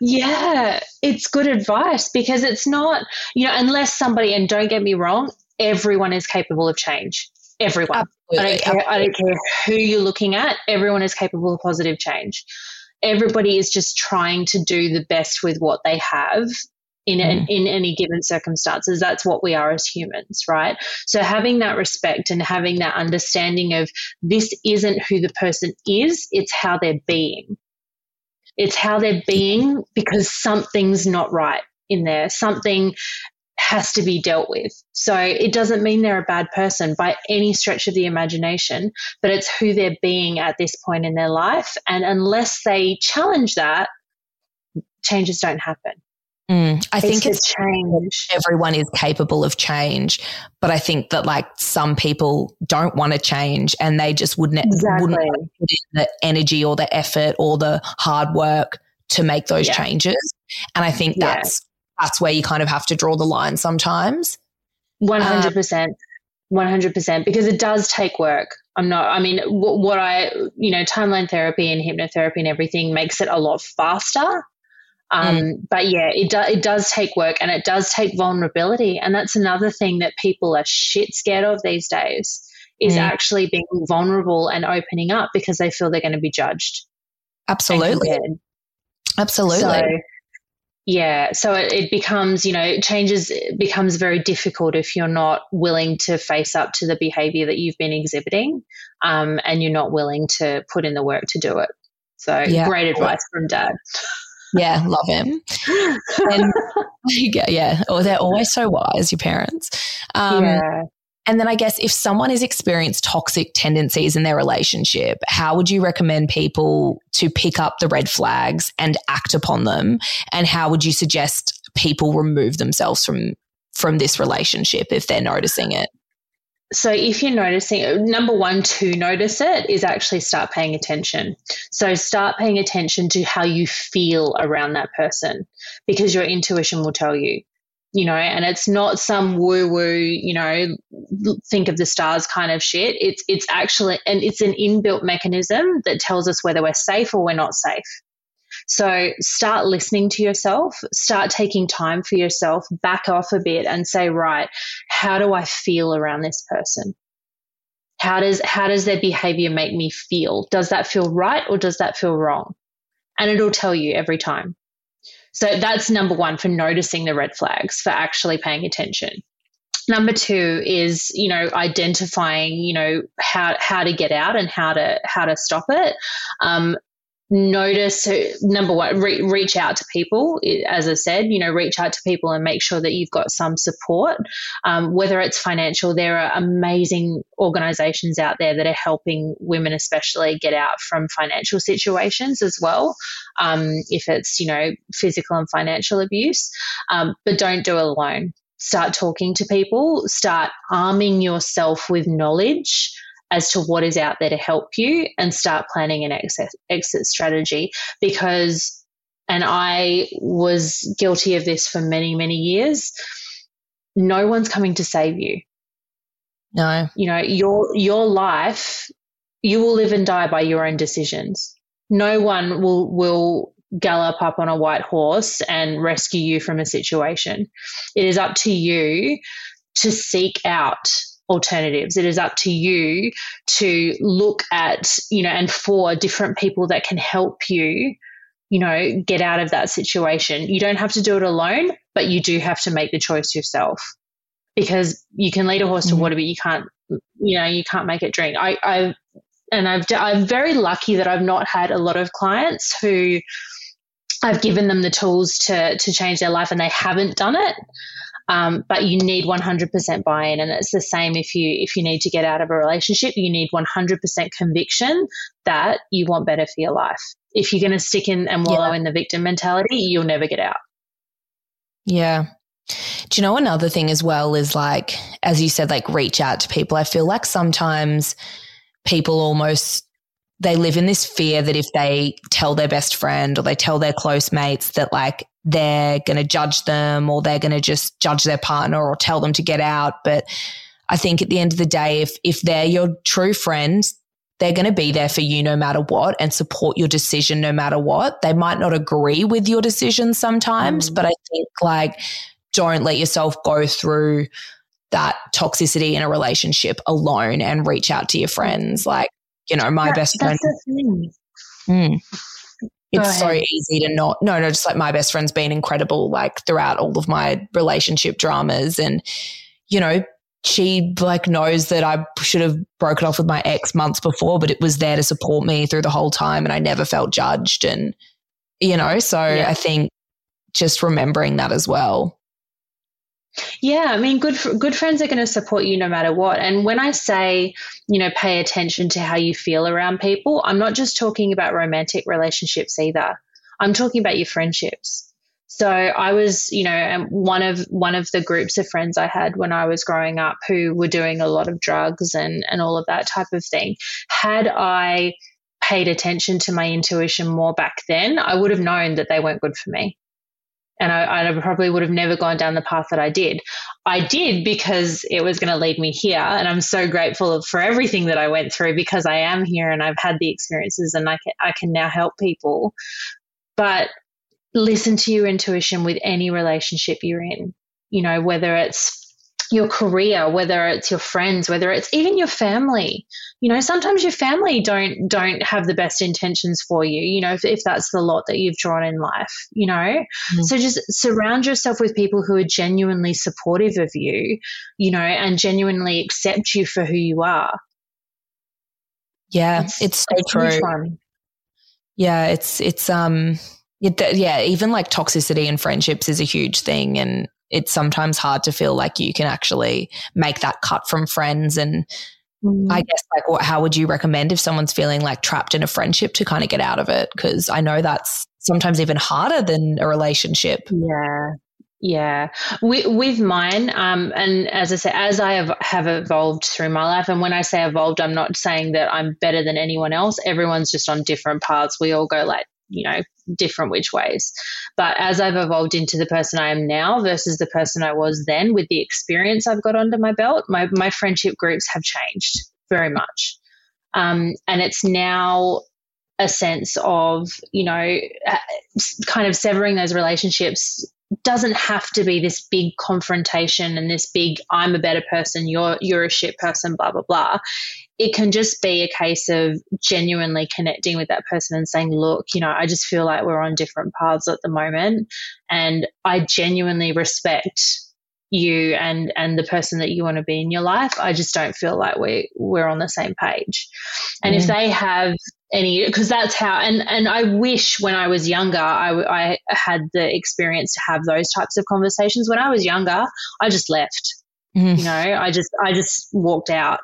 Yeah, it's good advice because it's not, you know, unless somebody, and don't get me wrong, everyone is capable of change. Everyone. Absolutely. I don't care. I don't care who you're looking at. Everyone is capable of positive change. Everybody is just trying to do the best with what they have in mm. in any given circumstances. That's what we are as humans, right? So having that respect and having that understanding of this isn't who the person is; it's how they're being. It's how they're being because something's not right in there. Something has to be dealt with. So it doesn't mean they're a bad person by any stretch of the imagination, but it's who they're being at this point in their life. And unless they challenge that, changes don't happen. Mm, I it's think it's change. Everyone is capable of change, but I think that like some people don't want to change and they just wouldn't, exactly. wouldn't put in the energy or the effort or the hard work to make those yeah. changes. And I think that's yeah. that's where you kind of have to draw the line sometimes. One hundred percent, one hundred percent, because it does take work. I'm not. I mean, what, what I you know, timeline therapy and hypnotherapy and everything makes it a lot faster um, mm. But yeah, it, do, it does take work and it does take vulnerability. And that's another thing that people are shit scared of these days is mm. actually being vulnerable and opening up because they feel they're going to be judged. Absolutely. Absolutely. So, yeah. So it, it, becomes, you know, changes becomes very difficult if you're not willing to face up to the behavior that you've been exhibiting um, and you're not willing to put in the work to do it. So yeah. great advice from dad. Yeah, love him. And yeah, yeah. Or oh, they're always so wise, your parents. Um, yeah. And then I guess if someone has experienced toxic tendencies in their relationship, how would you recommend people to pick up the red flags and act upon them? And how would you suggest people remove themselves from from this relationship if they're noticing it? So if you're noticing number one to notice it is actually start paying attention. So start paying attention to how you feel around that person because your intuition will tell you you know and it's not some woo woo you know think of the stars kind of shit. It's it's actually and it's an inbuilt mechanism that tells us whether we're safe or we're not safe so start listening to yourself, start taking time for yourself, back off a bit and say, right, how do I feel around this person? How does, how does their behavior make me feel? Does that feel right or does that feel wrong? And it'll tell you every time. So that's number one for noticing the red flags, for actually paying attention. Number two is, you know, identifying, you know, how how to get out and how to how to stop it. Um, notice number one re- reach out to people. As i said you know reach out to people and make sure that you've got some support. Um, whether it's financial there are amazing organizations out there that are helping women especially get out from financial situations as well. Um, if it's you know physical and financial abuse. Um, but don't do it alone. Start talking to people. Start arming yourself with knowledge as to what is out there to help you and start planning an exit, exit strategy because and I was guilty of this for many many years no one's coming to save you. No. You know your your life you will live and die by your own decisions. No one will will gallop up on a white horse and rescue you from a situation. It is up to you to seek out alternatives. It is up to you to look at, you know, and for different people that can help you, you know, get out of that situation. You don't have to do it alone, but you do have to make the choice yourself because you can lead a horse mm-hmm. to water, but you can't, you know, you can't make it drink. I, I, and I've, I'm very lucky that I've not had a lot of clients who I've given them the tools to, to change their life and they haven't done it. Um, but you need 100% buy-in, and it's the same if you if you need to get out of a relationship. You need 100% conviction that you want better for your life. If you're going to stick in and wallow yeah. in the victim mentality, you'll never get out. Yeah. Do you know another thing as well is like, as you said, like reach out to people. I feel like sometimes people almost they live in this fear that if they tell their best friend or they tell their close mates that like they're going to judge them or they're going to just judge their partner or tell them to get out. But I think at the end of the day, if, if they're your true friends, they're going to be there for you no matter what and support your decision no matter what. They might not agree with your decision sometimes, mm. but I think like don't let yourself go through that toxicity in a relationship alone and reach out to your friends. Like, you know, my that, best friend. Mm, it's so easy to not, no, no, just like my best friend's been incredible, like throughout all of my relationship dramas. And, you know, she like knows that I should have broken off with my ex months before, but it was there to support me through the whole time. And I never felt judged. And, you know, so yeah. I think just remembering that as well. Yeah, I mean, good good friends are going to support you no matter what. And when I say, you know, pay attention to how you feel around people, I'm not just talking about romantic relationships either. I'm talking about your friendships. So I was, you know, one of one of the groups of friends I had when I was growing up who were doing a lot of drugs and and all of that type of thing. Had I paid attention to my intuition more back then, I would have known that they weren't good for me and I, I, probably would have never gone down the path that I did. I did because it was going to lead me here, and I'm so grateful for everything that I went through because I am here and I've had the experiences, and I can I can now help people. But listen to your intuition with any relationship you're in. You know, whether it's your career, whether it's your friends, whether it's even your family. You know, sometimes your family don't don't have the best intentions for you, you know, if, if that's the lot that you've drawn in life, you know. Mm-hmm. So just surround yourself with people who are genuinely supportive of you, you know, and genuinely accept you for who you are. Yeah, it's, it's so true. Yeah, it's it's um yeah, even like toxicity in friendships is a huge thing and it's sometimes hard to feel like you can actually make that cut from friends and mm. I guess like what how would you recommend if someone's feeling like trapped in a friendship to kind of get out of it because I know that's sometimes even harder than a relationship. Yeah. Yeah, with, with mine, um, and as I say, as I have, have evolved through my life, and when I say evolved, I'm not saying that I'm better than anyone else. Everyone's just on different paths. We all go like you know, different which ways. But as I've evolved into the person I am now versus the person I was then with the experience I've got under my belt, my, my friendship groups have changed very much. Um, and it's now a sense of, you know, uh, kind of severing those relationships doesn't have to be this big confrontation and this big I'm a better person, you're you're a shit person, blah blah blah it can just be a case of genuinely connecting with that person and saying, look, you know, I just feel like we're on different paths at the moment. And I genuinely respect you and and the person that you want to be in your life i just don't feel like we we're on the same page and mm. if they have any because that's how and and i wish when i was younger I, I had the experience to have those types of conversations when i was younger i just left mm. you know i just i just walked out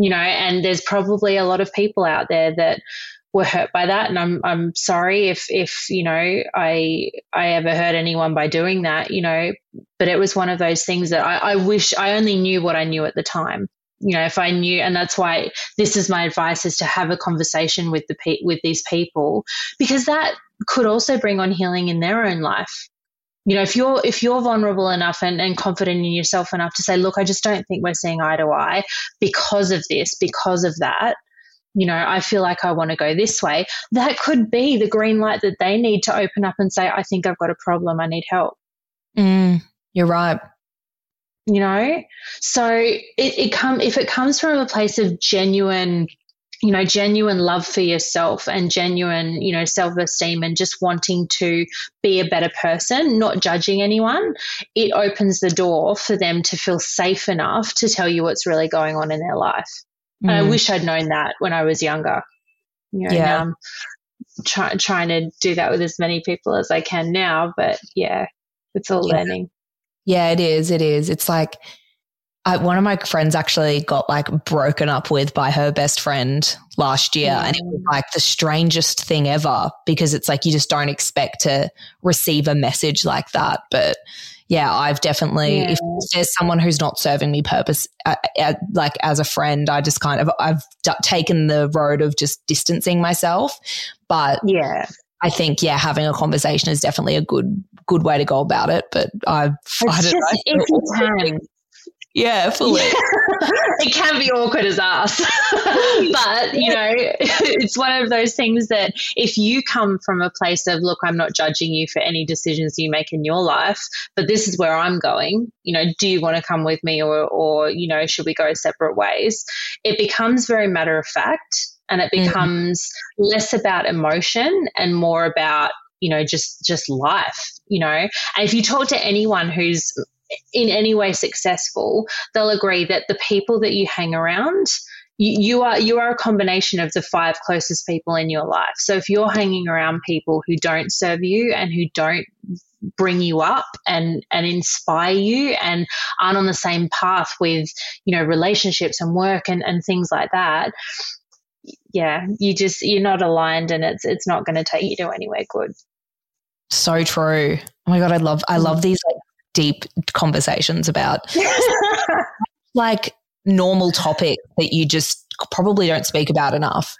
you know, and there's probably a lot of people out there that were hurt by that. And I'm I'm sorry if if you know I I ever hurt anyone by doing that you know but it was one of those things that I, I wish I only knew what I knew at the time. You know if I knew and that's why this is my advice is to have a conversation with the with these people because that could also bring on healing in their own life you know if you're if you're vulnerable enough and, and confident in yourself enough to say look i just don't think we're seeing eye to eye because of this because of that you know i feel like i want to go this way that could be the green light that they need to open up and say i think i've got a problem i need help. Mm, you're right. You know? So it, it come if it comes from a place of genuine you know, genuine love for yourself and genuine, you know, self esteem and just wanting to be a better person, not judging anyone, it opens the door for them to feel safe enough to tell you what's really going on in their life. Mm. And I wish I'd known that when I was younger. You know, yeah. I'm try, trying to do that with as many people as I can now, but yeah, it's all yeah. learning. Yeah, it is. It is. It's like, I, one of my friends actually got like broken up with by her best friend last year. Mm. And it was like the strangest thing ever because it's like you just don't expect to receive a message like that. But yeah, I've definitely, yeah. if there's someone who's not serving me purpose, uh, uh, like as a friend, I just kind of, I've d- taken the road of just distancing myself. But yeah, I think, yeah, having a conversation is definitely a good, good way to go about it. But I've, I don't just, know. If you can, yeah, fully. it can be awkward as ass. but, you know, it's one of those things that if you come from a place of, look, I'm not judging you for any decisions you make in your life, but this is where I'm going, you know, do you want to come with me or, or you know, should we go separate ways? It becomes very matter of fact and it mm-hmm. becomes mm-hmm. less about emotion and more about you know just just life you know and if you talk to anyone who's in any way successful, they'll agree that the people that you hang around, you, are you are a combination of the five closest people in your life. So if you're hanging around people who don't serve you and who don't bring you up and and inspire you and aren't on the same path with you know relationships and work and, and things like that yeah you just you're not aligned and it's it's not going to take you to anywhere good. So true. Oh my god i love i love mm. these like deep conversations about like normal topic that you just probably don't speak about enough.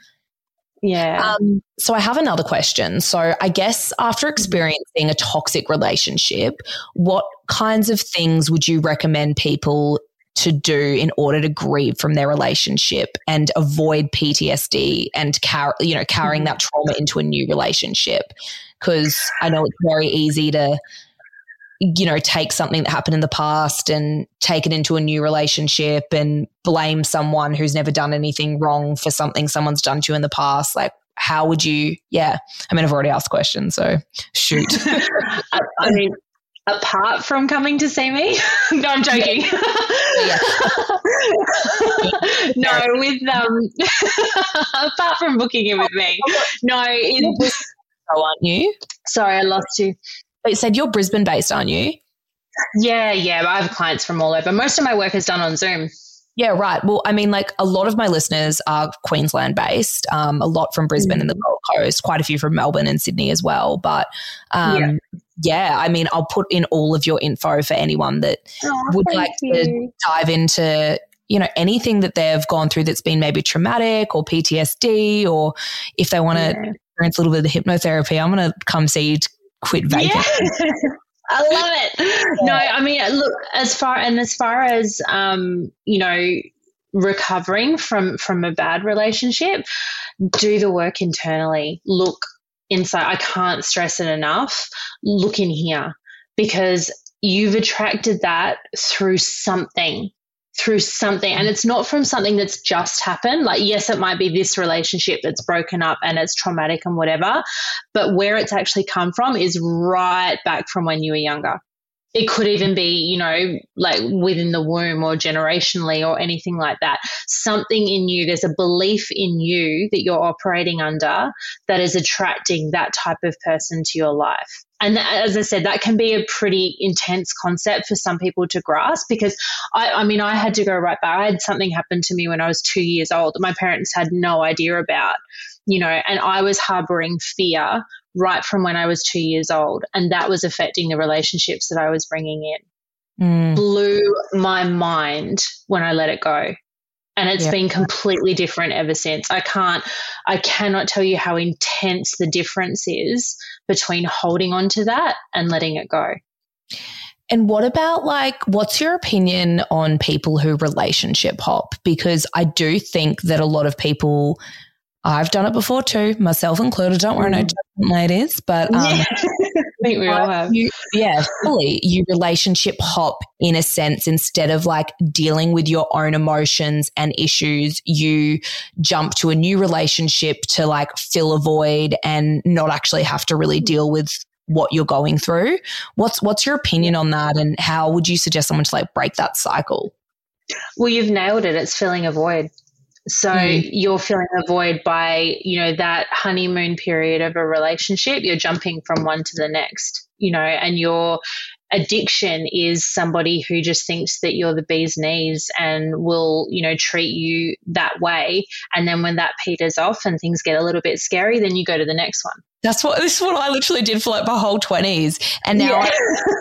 Yeah. Um, so I have another question. So I guess after experiencing a toxic relationship, what kinds of things would you recommend people to do in order to grieve from their relationship and avoid PTSD and car- you know carrying mm-hmm. that trauma into a new relationship? Because I know it's very easy to you know, take something that happened in the past and take it into a new relationship and blame someone who's never done anything wrong for something someone's done to you in the past. Like, how would you? Yeah. I mean, I've already asked questions, so shoot. I mean, apart from coming to see me, no, I'm joking. no, with um, apart from booking it with me, no. It, oh, aren't you? Sorry, I lost you. It said you're Brisbane based, aren't you? Yeah, yeah. I have clients from all over. Most of my work is done on Zoom. Yeah, right. Well, I mean, like a lot of my listeners are Queensland based, um, a lot from Brisbane mm. and the Gold Coast, quite a few from Melbourne and Sydney as well. But um, yeah. yeah. I mean, I'll put in all of your info for anyone that oh, would like you. to dive into you know anything that they've gone through that's been maybe traumatic or PTSD or if they want to yeah. experience a little bit of hypnotherapy, I'm going to come see you quit vaping. Yeah. I love it. No, I mean, look, as far and as far as um, you know, recovering from from a bad relationship, do the work internally. Look inside. I can't stress it enough. Look in here because you've attracted that through something through something and it's not from something that's just happened. Like yes it might be this relationship that's broken up and it's traumatic and whatever but where it's actually come from is right back from when you were younger. It could even be, you know, like within the womb or generationally or anything like that. Something in you, there's a belief in you that you're operating under that is attracting that type of person to your life and as I said, that can be a pretty intense concept for some people to grasp because I, I, mean, I had to go right back. I had something happen to me when I was two years old that my parents had no idea about, you know, and I was harboring fear right from when I was two years old. And that was affecting the relationships that I was bringing in. Mm. Blew my mind when I let it go and it's been completely different ever since. I can't, I cannot tell you how intense the difference is between holding on to that and letting it go. And what about like, what's your opinion on people who relationship hop? Because I do think that a lot of people I've done it before too, myself included. Don't worry, no mm. judgment, ladies. But um, yeah. I think we all have. You, yeah, fully. You relationship hop in a sense instead of like dealing with your own emotions and issues. You jump to a new relationship to like fill a void and not actually have to really deal with what you're going through. What's what's your opinion on that, and how would you suggest someone to like break that cycle? Well, you've nailed it. It's filling a void. So mm. you're filling a void by, you know, that honeymoon period of a relationship. You're jumping from one to the next, you know, and your addiction is somebody who just thinks that you're the bee's knees and will, you know, treat you that way. And then when that peters off and things get a little bit scary, then you go to the next one. That's what this is what I literally did for like my whole twenties. And now yeah.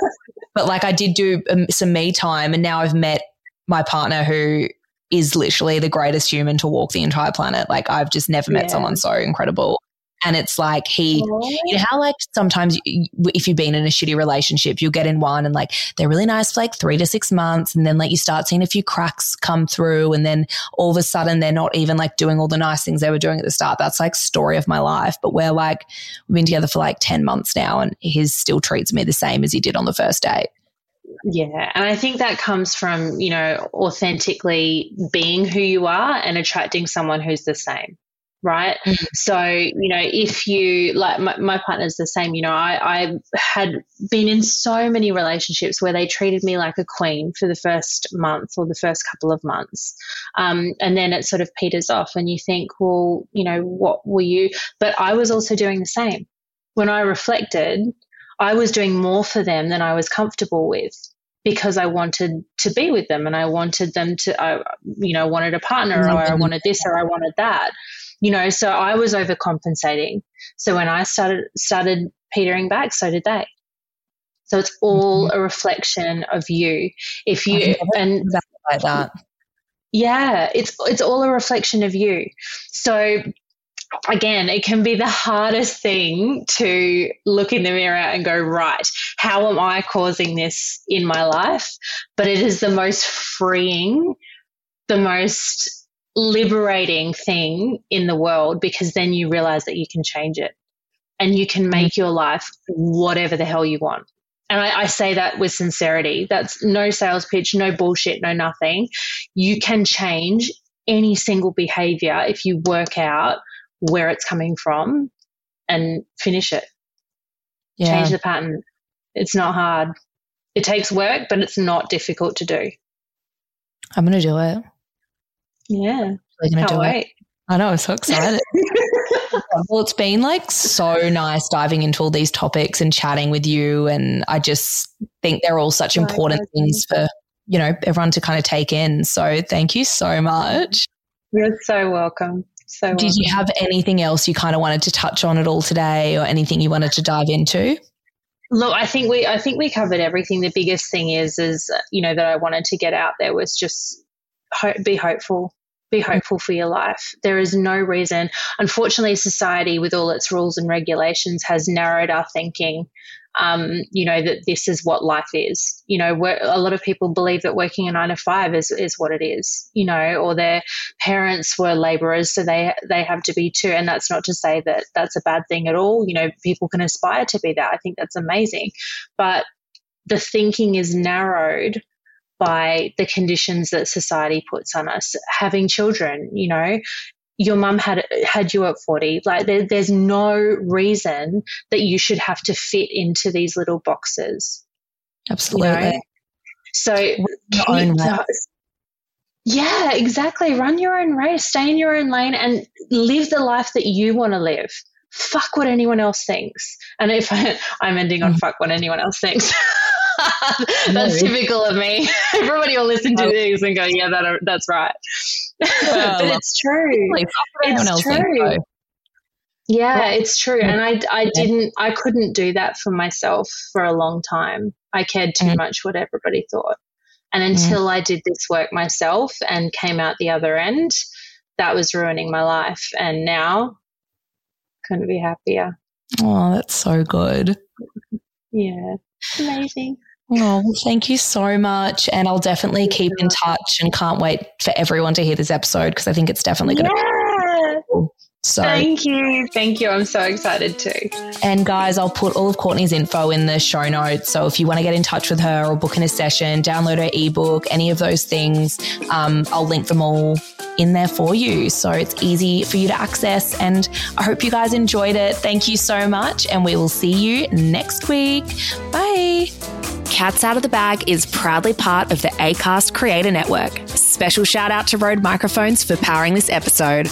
but like I did do um, some me time and now I've met my partner who is literally the greatest human to walk the entire planet. Like I've just never met yeah. someone so incredible. And it's like he, you know, how like sometimes if you've been in a shitty relationship, you'll get in one and like they're really nice for like three to six months. And then like you start seeing a few cracks come through. And then all of a sudden they're not even like doing all the nice things they were doing at the start. That's like story of my life. But we're like, we've been together for like 10 months now and he still treats me the same as he did on the first date. Yeah. And I think that comes from, you know, authentically being who you are and attracting someone who's the same. Right. Mm-hmm. So, you know, if you like my, my partner's the same, you know, I, I had been in so many relationships where they treated me like a queen for the first month or the first couple of months. Um, and then it sort of peters off and you think, well, you know, what were you? But I was also doing the same. When I reflected, I was doing more for them than I was comfortable with because I wanted to be with them and I wanted them to, I, you know, wanted a partner or I wanted this or I wanted that, you know, so I was overcompensating. So when I started, started petering back, so did they. So it's all mm-hmm. a reflection of you. If you, and like that. Yeah, it's, it's all a reflection of you. So again, it can be the hardest thing to look in the mirror and go, right, how am I causing this in my life? But it is the most freeing, the most liberating thing in the world because then you realize that you can change it and you can make your life whatever the hell you want. And I, I, say that with sincerity. That's no sales pitch, no bullshit, no nothing. You can change any single behavior if you work out where it's coming from and finish it. Yeah. Change the pattern. It's not hard. It takes work, but it's not difficult to do. I'm going to do it. Yeah. I'm going to do wait. it. I know, I'm so excited. well, it's been like so nice diving into all these topics and chatting with you. And I just think they're all such important things for, you know, everyone to kind of take in. So thank you so much. You're so welcome. So, did um, you have anything else you kind of wanted to touch on at all today, or anything you wanted to dive into? Look, I think we I think we covered everything. The biggest thing is is you know that I wanted to get out there was just hope, be hopeful be mm. hopeful for your life. There is no reason. Unfortunately, society, with all its rules and regulations, has narrowed our thinking. Um, you know that this is what life is. You know, a lot of people believe that working a nine to five is is what it is. You know, or their parents were labourers, so they they have to be too. And that's not to say that that's a bad thing at all. You know, people can aspire to be that. I think that's amazing, but the thinking is narrowed by the conditions that society puts on us. Having children, you know, your mum had had you at 40 like there, there's no reason that you should have to fit into these little boxes absolutely you know? so yeah exactly run your own race stay in your own lane and live the life that you want to live fuck what anyone else thinks and if I, i'm ending on mm. fuck what anyone else thinks that's typical of me. Everybody will listen to oh. these and go, "Yeah, that that's right." But it's true. It's true. Yeah, it's true. And I, I didn't, I couldn't do that for myself for a long time. I cared too mm. much what everybody thought. And mm. until mm. I did this work myself and came out the other end, that was ruining my life. And now, couldn't be happier. Oh, that's so good. Yeah, amazing. Oh, thank you so much. And I'll definitely keep in touch and can't wait for everyone to hear this episode because I think it's definitely going to yeah. Be. So thank you. Thank you. I'm so excited too. And guys, I'll put all of Courtney's info in the show notes. So if you want to get in touch with her or book in a session, download her ebook, any of those things, um, I'll link them all in there for you. So it's easy for you to access. And I hope you guys enjoyed it. Thank you so much. And we will see you next week. Bye. Cats Out of the Bag is proudly part of the ACAST Creator Network. Special shout out to Rode Microphones for powering this episode.